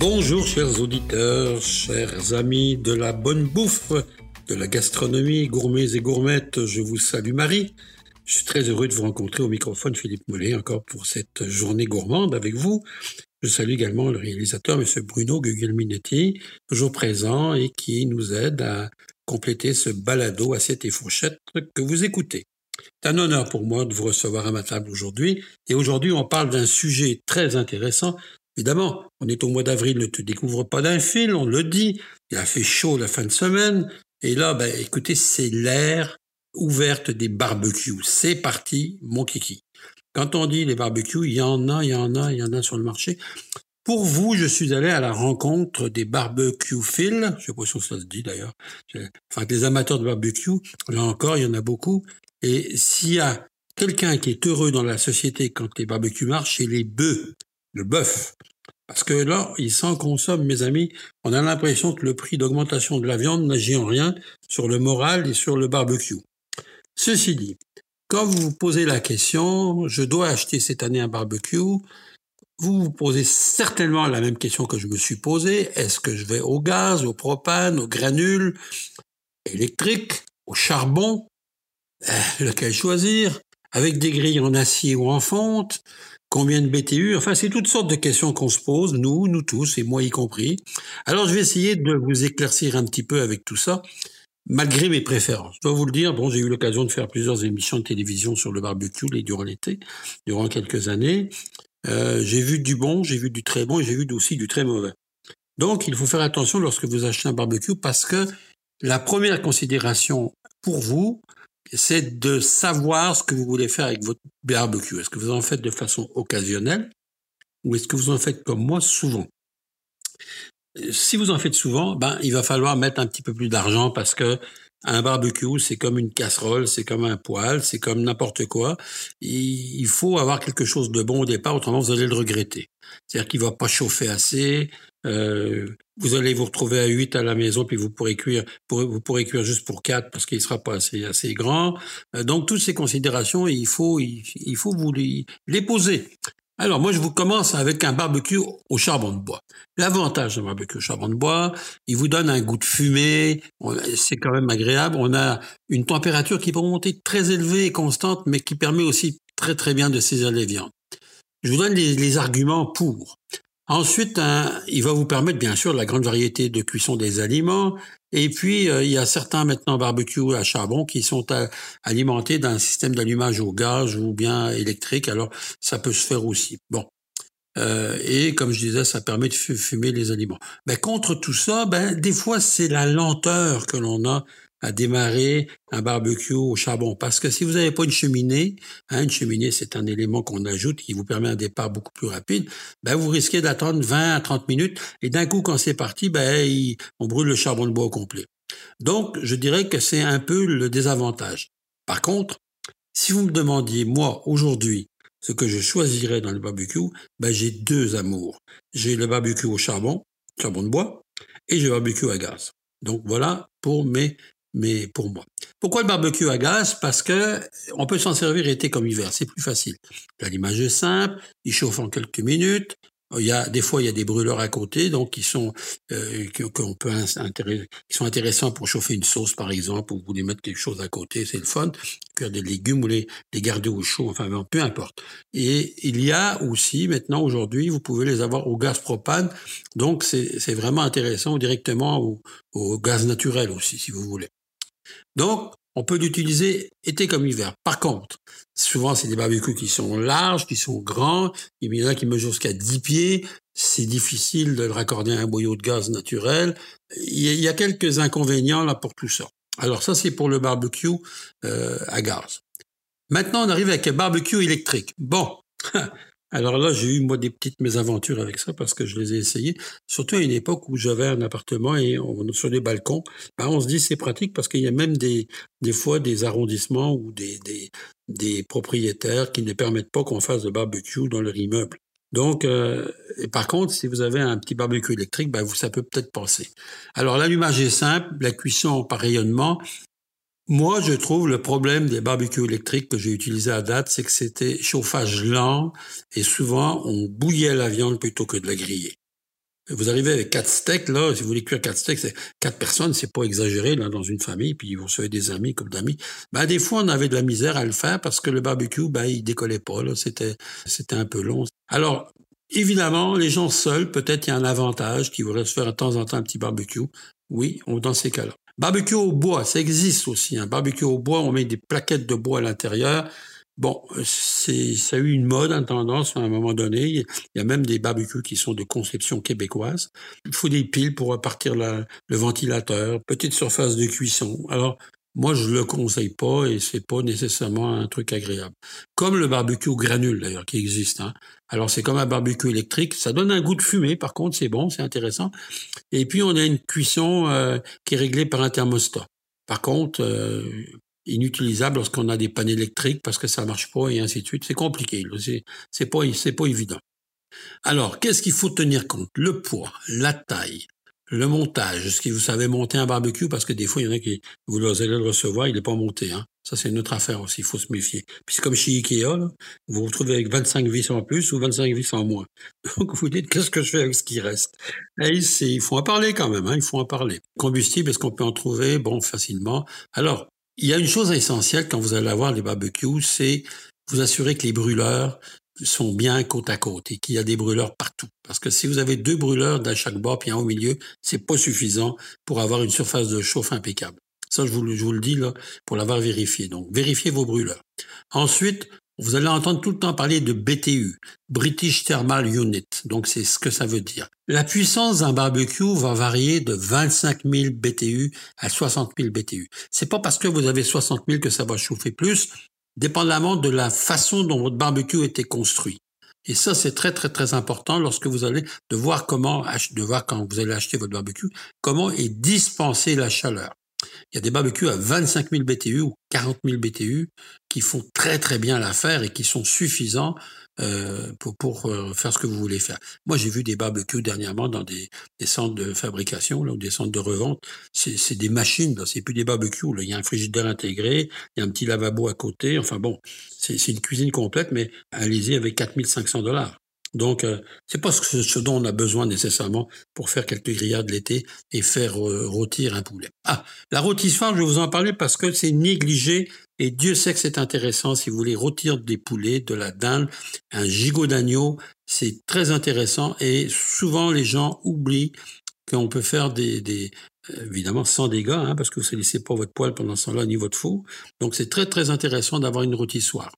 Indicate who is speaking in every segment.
Speaker 1: Bonjour chers auditeurs, chers amis de la bonne bouffe, de la gastronomie, gourmets et gourmettes, je vous salue Marie. Je suis très heureux de vous rencontrer au microphone Philippe Mollet encore pour cette journée gourmande avec vous. Je salue également le réalisateur M. Bruno Gugelminetti, toujours présent et qui nous aide à compléter ce balado assiette et fourchette que vous écoutez. C'est un honneur pour moi de vous recevoir à ma table aujourd'hui. Et aujourd'hui, on parle d'un sujet très intéressant. Évidemment, on est au mois d'avril, ne te découvre pas d'un fil, on le dit. Il a fait chaud la fin de semaine. Et là, ben, écoutez, c'est l'ère ouverte des barbecues. C'est parti, mon kiki. Quand on dit les barbecues, il y en a, il y en a, il y en a sur le marché. Pour vous, je suis allé à la rencontre des barbecue phil, je sais pas si ça se dit d'ailleurs, enfin des amateurs de barbecue, là encore, il y en a beaucoup. Et s'il y a quelqu'un qui est heureux dans la société quand les barbecues marchent, c'est les bœufs, le bœuf. Parce que là, ils s'en consomment, mes amis. On a l'impression que le prix d'augmentation de la viande n'agit en rien sur le moral et sur le barbecue. Ceci dit, quand vous vous posez la question, je dois acheter cette année un barbecue, vous vous posez certainement la même question que je me suis posée. Est-ce que je vais au gaz, au propane, au granule, électrique, au charbon? Eh, Lequel choisir? Avec des grilles en acier ou en fonte? Combien de BTU Enfin, c'est toutes sortes de questions qu'on se pose, nous, nous tous, et moi y compris. Alors, je vais essayer de vous éclaircir un petit peu avec tout ça malgré mes préférences. Je dois vous le dire, bon, j'ai eu l'occasion de faire plusieurs émissions de télévision sur le barbecue les, durant l'été, durant quelques années. Euh, j'ai vu du bon, j'ai vu du très bon et j'ai vu aussi du très mauvais. Donc, il faut faire attention lorsque vous achetez un barbecue parce que la première considération pour vous, c'est de savoir ce que vous voulez faire avec votre barbecue. Est-ce que vous en faites de façon occasionnelle ou est-ce que vous en faites comme moi souvent? Si vous en faites souvent, ben il va falloir mettre un petit peu plus d'argent parce que un barbecue, c'est comme une casserole, c'est comme un poêle, c'est comme n'importe quoi. Il faut avoir quelque chose de bon au départ, autrement vous allez le regretter. C'est-à-dire qu'il va pas chauffer assez. Euh, vous allez vous retrouver à 8 à la maison, puis vous pourrez cuire, vous pourrez cuire juste pour 4 parce qu'il sera pas assez, assez grand. Euh, donc toutes ces considérations, il faut, il, faut vous les, les poser. Alors moi, je vous commence avec un barbecue au charbon de bois. L'avantage d'un barbecue au charbon de bois, il vous donne un goût de fumée, c'est quand même agréable. On a une température qui peut monter très élevée et constante, mais qui permet aussi très très bien de saisir les viandes. Je vous donne les arguments pour. Ensuite, il va vous permettre bien sûr la grande variété de cuisson des aliments. Et puis, euh, il y a certains maintenant barbecues à charbon qui sont alimentés d'un système d'allumage au gaz ou bien électrique. Alors, ça peut se faire aussi. Bon. Euh, et comme je disais, ça permet de fumer les aliments. Mais contre tout ça, ben, des fois, c'est la lenteur que l'on a à démarrer un barbecue au charbon. Parce que si vous n'avez pas une cheminée, hein, une cheminée, c'est un élément qu'on ajoute qui vous permet un départ beaucoup plus rapide, ben, vous risquez d'attendre 20 à 30 minutes et d'un coup, quand c'est parti, ben, on brûle le charbon de bois au complet. Donc, je dirais que c'est un peu le désavantage. Par contre, si vous me demandiez, moi, aujourd'hui, ce que je choisirais dans le barbecue, ben, j'ai deux amours. J'ai le barbecue au charbon, charbon de bois, et j'ai le barbecue à gaz. Donc voilà pour mes mais pour moi. Pourquoi le barbecue à gaz? Parce que on peut s'en servir été comme hiver, c'est plus facile. L'allumage est simple, il chauffe en quelques minutes, il y a des fois il y a des brûleurs à côté, donc qui sont euh, qu'on peut qui sont intéressants pour chauffer une sauce par exemple, ou vous voulez mettre quelque chose à côté, c'est le fun. Cuire des légumes ou les, les garder au chaud, enfin peu importe. Et il y a aussi maintenant aujourd'hui, vous pouvez les avoir au gaz propane, donc c'est vraiment intéressant directement au, au gaz naturel aussi si vous voulez. Donc on peut l'utiliser été comme hiver. Par contre, souvent c'est des barbecues qui sont larges, qui sont grands, il y en a qui mesurent jusqu'à 10 pieds, c'est difficile de le raccorder à un boyau de gaz naturel. Il y a quelques inconvénients là pour tout ça. Alors ça c'est pour le barbecue euh, à gaz. Maintenant on arrive avec un barbecue électrique. Bon, Alors là, j'ai eu moi des petites mésaventures avec ça parce que je les ai essayés. Surtout à une époque où j'avais un appartement et on, sur les balcons, ben on se dit c'est pratique parce qu'il y a même des des fois des arrondissements ou des des, des propriétaires qui ne permettent pas qu'on fasse de barbecue dans leur immeuble. Donc, euh, et par contre, si vous avez un petit barbecue électrique, ben vous, ça peut peut-être passer. Alors, l'allumage est simple, la cuisson par rayonnement, moi, je trouve le problème des barbecues électriques que j'ai utilisés à date, c'est que c'était chauffage lent et souvent on bouillait la viande plutôt que de la griller. Vous arrivez avec quatre steaks, là, si vous voulez cuire quatre steaks, c'est quatre personnes, c'est pas exagéré, là, dans une famille, puis vous recevez des amis comme d'amis. Ben, des fois, on avait de la misère à le faire parce que le barbecue, ben, il décollait pas, là, c'était, c'était un peu long. Alors, évidemment, les gens seuls, peut-être il y a un avantage qui voudrait se faire de temps en temps un petit barbecue. Oui, dans ces cas-là. Barbecue au bois, ça existe aussi. Un barbecue au bois, on met des plaquettes de bois à l'intérieur. Bon, c'est, ça a eu une mode, une tendance à un moment donné. Il y a même des barbecues qui sont de conception québécoise. Il faut des piles pour repartir le ventilateur, petite surface de cuisson. Alors, moi, je le conseille pas et c'est pas nécessairement un truc agréable. Comme le barbecue granule d'ailleurs qui existe. Hein. Alors c'est comme un barbecue électrique, ça donne un goût de fumée. Par contre, c'est bon, c'est intéressant. Et puis on a une cuisson euh, qui est réglée par un thermostat. Par contre, euh, inutilisable lorsqu'on a des pannes électriques parce que ça marche pas et ainsi de suite. C'est compliqué. C'est pas, c'est pas évident. Alors, qu'est-ce qu'il faut tenir compte? Le poids, la taille, le montage. Est-ce que vous savez monter un barbecue? Parce que des fois, il y en a qui, vous allez le recevoir, il n'est pas monté. Hein. Ça, c'est une autre affaire aussi. Il faut se méfier. Puis c'est comme chez Ikea, là, vous vous retrouvez avec 25 vis en plus ou 25 vis en moins. Donc, vous dites, qu'est-ce que je fais avec ce qui reste? Et il faut en parler quand même. Hein, il faut en parler. Combustible, est-ce qu'on peut en trouver? Bon, facilement. Alors, il y a une chose essentielle quand vous allez avoir les barbecues, c'est vous assurer que les brûleurs sont bien côte à côte et qu'il y a des brûleurs partout. Parce que si vous avez deux brûleurs dans chaque bord puis un au milieu, c'est pas suffisant pour avoir une surface de chauffe impeccable. Ça, je vous, je vous le dis là pour l'avoir vérifié. Donc, vérifiez vos brûleurs. Ensuite, vous allez entendre tout le temps parler de BTU, British Thermal Unit. Donc, c'est ce que ça veut dire. La puissance d'un barbecue va varier de 25 000 BTU à 60 000 BTU. C'est pas parce que vous avez 60 000 que ça va chauffer plus, dépendamment de la façon dont votre barbecue été construit. Et ça, c'est très, très, très important lorsque vous allez de voir comment, de voir quand vous allez acheter votre barbecue, comment est dispensée la chaleur. Il y a des barbecues à 25 000 BTU ou 40 000 BTU qui font très très bien l'affaire et qui sont suffisants euh, pour, euh, faire ce que vous voulez faire. Moi, j'ai vu des barbecues dernièrement dans des, centres de fabrication ou des centres de revente. C'est des machines, c'est plus des barbecues. Il y a un frigidaire intégré, il y a un petit lavabo à côté. Enfin bon, c'est une cuisine complète, mais allez-y avec 4500 dollars. Donc, euh, c'est pas ce, dont on a besoin nécessairement pour faire quelques grillades l'été et faire euh, rôtir un poulet. Ah, la rôtissoire, je vais vous en parler parce que c'est négligé et Dieu sait que c'est intéressant si vous voulez rôtir des poulets, de la dinde, un gigot d'agneau, c'est très intéressant et souvent les gens oublient qu'on peut faire des, euh, évidemment sans dégâts, hein, parce que vous ne laissez pas votre poêle pendant ce temps-là ni votre fou. Donc c'est très très intéressant d'avoir une rôtissoire.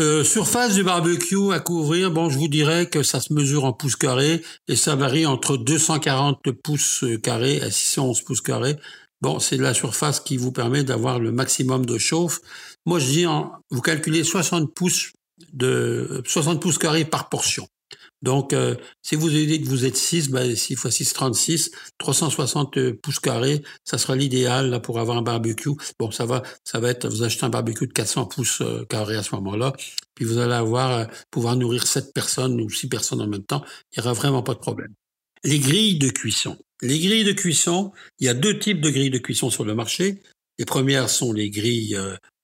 Speaker 1: Euh, surface du barbecue à couvrir, bon, je vous dirais que ça se mesure en pouces carrés et ça varie entre 240 pouces carrés à 611 pouces carrés. Bon, c'est la surface qui vous permet d'avoir le maximum de chauffe. Moi, je dis, vous calculez 60 pouces de 60 pouces carrés par portion. Donc, euh, si vous dites que vous êtes 6, ben, 6 x 6, 36, 360 pouces carrés, ça sera l'idéal pour avoir un barbecue. Bon, ça va, ça va être, vous achetez un barbecue de 400 pouces euh, carrés à ce moment-là, puis vous allez avoir, euh, pouvoir nourrir 7 personnes ou 6 personnes en même temps. Il n'y aura vraiment pas de problème. Les grilles de cuisson. Les grilles de cuisson, il y a deux types de grilles de cuisson sur le marché. Les premières sont les grilles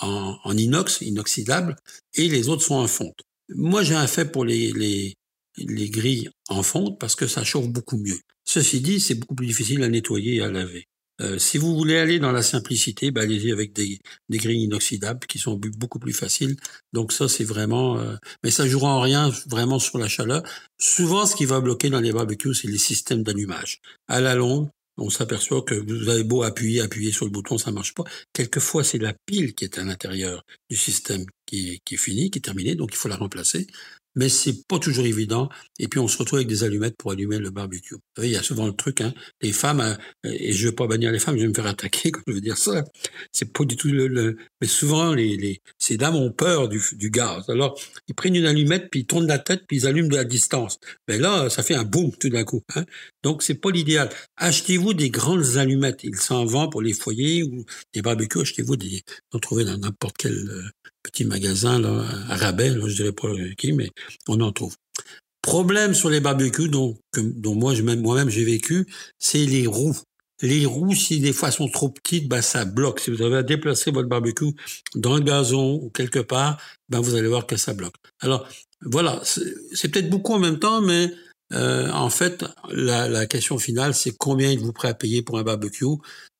Speaker 1: en, inox, inoxydable, et les autres sont en fonte. Moi, j'ai un fait pour les, les grilles en fonte parce que ça chauffe beaucoup mieux. Ceci dit, c'est beaucoup plus difficile à nettoyer et à laver. Euh, si vous voulez aller dans la simplicité, ben allez-y avec des, des, grilles inoxydables qui sont beaucoup plus faciles. Donc ça, c'est vraiment... Euh, mais ça jouera en rien vraiment sur la chaleur. Souvent, ce qui va bloquer dans les barbecues, c'est les systèmes d'allumage. À la longue, on s'aperçoit que vous avez beau appuyer, appuyer sur le bouton, ça marche pas. Quelquefois, c'est la pile qui est à l'intérieur du système qui, qui est fini, qui est terminé, donc il faut la remplacer mais c'est pas toujours évident. Et puis on se retrouve avec des allumettes pour allumer le barbecue. Vous savez, il y a souvent le truc, hein, les femmes, euh, et je veux pas bannir les femmes, je vais me faire attaquer quand je veux dire ça. C'est pas du tout le, mais souvent les, les ces dames ont peur du, du gaz. Alors ils prennent une allumette puis ils tournent la tête puis ils allument de la distance. Mais là, ça fait un boum tout d'un coup. Hein. Donc c'est pas l'idéal. Achetez-vous des grandes allumettes. Il s'en vend pour les foyers ou des barbecues. Achetez-vous des, en trouvez dans n'importe quel euh, petit magasin là, à rabais, là, je dirais pas qui, mais on en trouve. Problème sur les barbecues dont, dont moi, moi-même j'ai vécu, c'est les roues. Les roues, si des fois sont trop petites, ben ça bloque. Si vous avez à déplacer votre barbecue dans le gazon ou quelque part, ben vous allez voir que ça bloque. Alors voilà, c'est peut-être beaucoup en même temps, mais Euh, en fait, la, question finale, c'est combien êtes-vous prêt à payer pour un barbecue?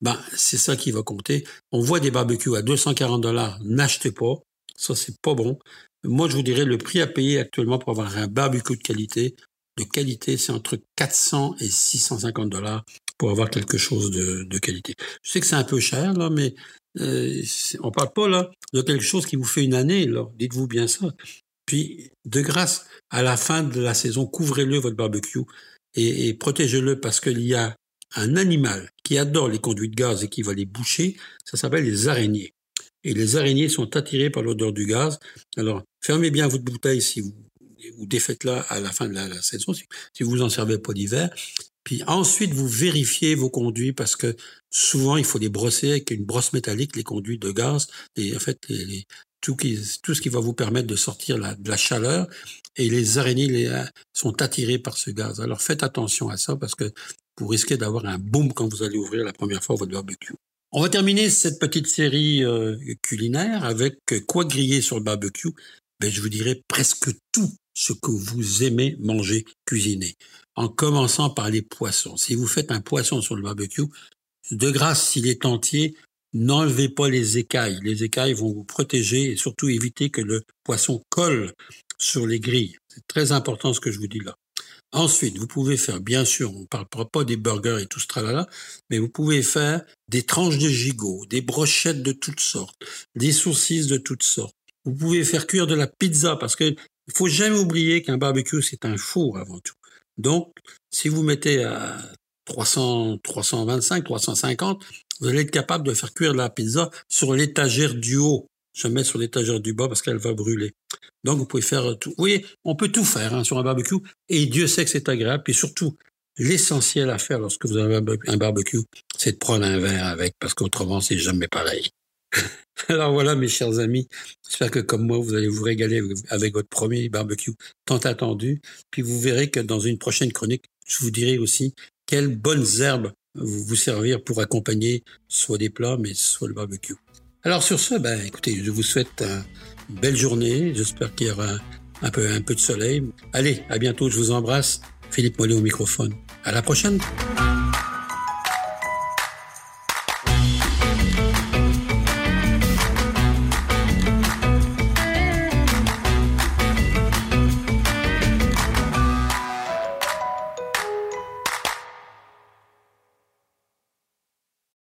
Speaker 1: Ben, c'est ça qui va compter. On voit des barbecues à 240 dollars, n'achetez pas. Ça, c'est pas bon. Moi, je vous dirais le prix à payer actuellement pour avoir un barbecue de qualité. De qualité, c'est entre 400 et 650 dollars pour avoir quelque chose de, de, qualité. Je sais que c'est un peu cher, là, mais euh, on parle pas là de quelque chose qui vous fait une année. Là. Dites-vous bien ça. Puis, de grâce, à la fin de la saison, couvrez-le votre barbecue et, et protégez-le parce qu'il y a un animal qui adore les conduits de gaz et qui va les boucher. Ça s'appelle les araignées. Et les araignées sont attirées par l'odeur du gaz. Alors, fermez bien votre bouteille si vous, vous défaites-la à la fin de la, saison, si, si vous en servez pas d'hiver. Puis ensuite, vous vérifiez vos conduits parce que souvent, il faut les brosser avec une brosse métallique, les conduits de gaz, et en fait, tout, ce qui va vous permettre de sortir la, de la chaleur. Et les araignées sont attirées par ce gaz. Alors faites attention à ça parce que vous risquez d'avoir un boom quand vous allez ouvrir la première fois votre barbecue. On va terminer cette petite série euh, culinaire avec quoi griller sur le barbecue. Ben, je vous dirais presque tout ce que vous aimez manger, cuisiner. En commençant par les poissons. Si vous faites un poisson sur le barbecue, de grâce, s'il est entier, n'enlevez pas les écailles. Les écailles vont vous protéger et surtout éviter que le poisson colle sur les grilles. C'est très important ce que je vous dis là. Ensuite, vous pouvez faire, bien sûr, on ne parle pas des burgers et tout ce tralala, mais vous pouvez faire des tranches de gigot, des brochettes de toutes sortes, des saucisses de toutes sortes. Vous pouvez faire cuire de la pizza parce que il faut jamais oublier qu'un barbecue, c'est un four avant tout. Donc, si vous mettez à 300, 325, 350, vous allez être capable de faire cuire la pizza sur l'étagère du haut, jamais sur l'étagère du bas parce qu'elle va brûler. Donc, vous pouvez faire tout. Vous voyez, on peut tout faire hein, sur un barbecue et Dieu sait que c'est agréable. Puis surtout, l'essentiel à faire lorsque vous avez un barbecue, c'est de prendre un verre avec parce qu'autrement, c'est jamais pareil. Alors voilà, mes chers amis, j'espère que comme moi, vous allez vous régaler avec votre premier barbecue tant attendu. Puis vous verrez que dans une prochaine chronique, je vous dirai aussi quelles bonnes herbes vous, vous servir pour accompagner soit des plats, mais soit le barbecue. Alors sur ce, ben, écoutez, je vous souhaite une belle journée. J'espère qu'il y aura un peu, un peu de soleil. Allez, à bientôt, je vous embrasse. Philippe Mollet au microphone. À la prochaine.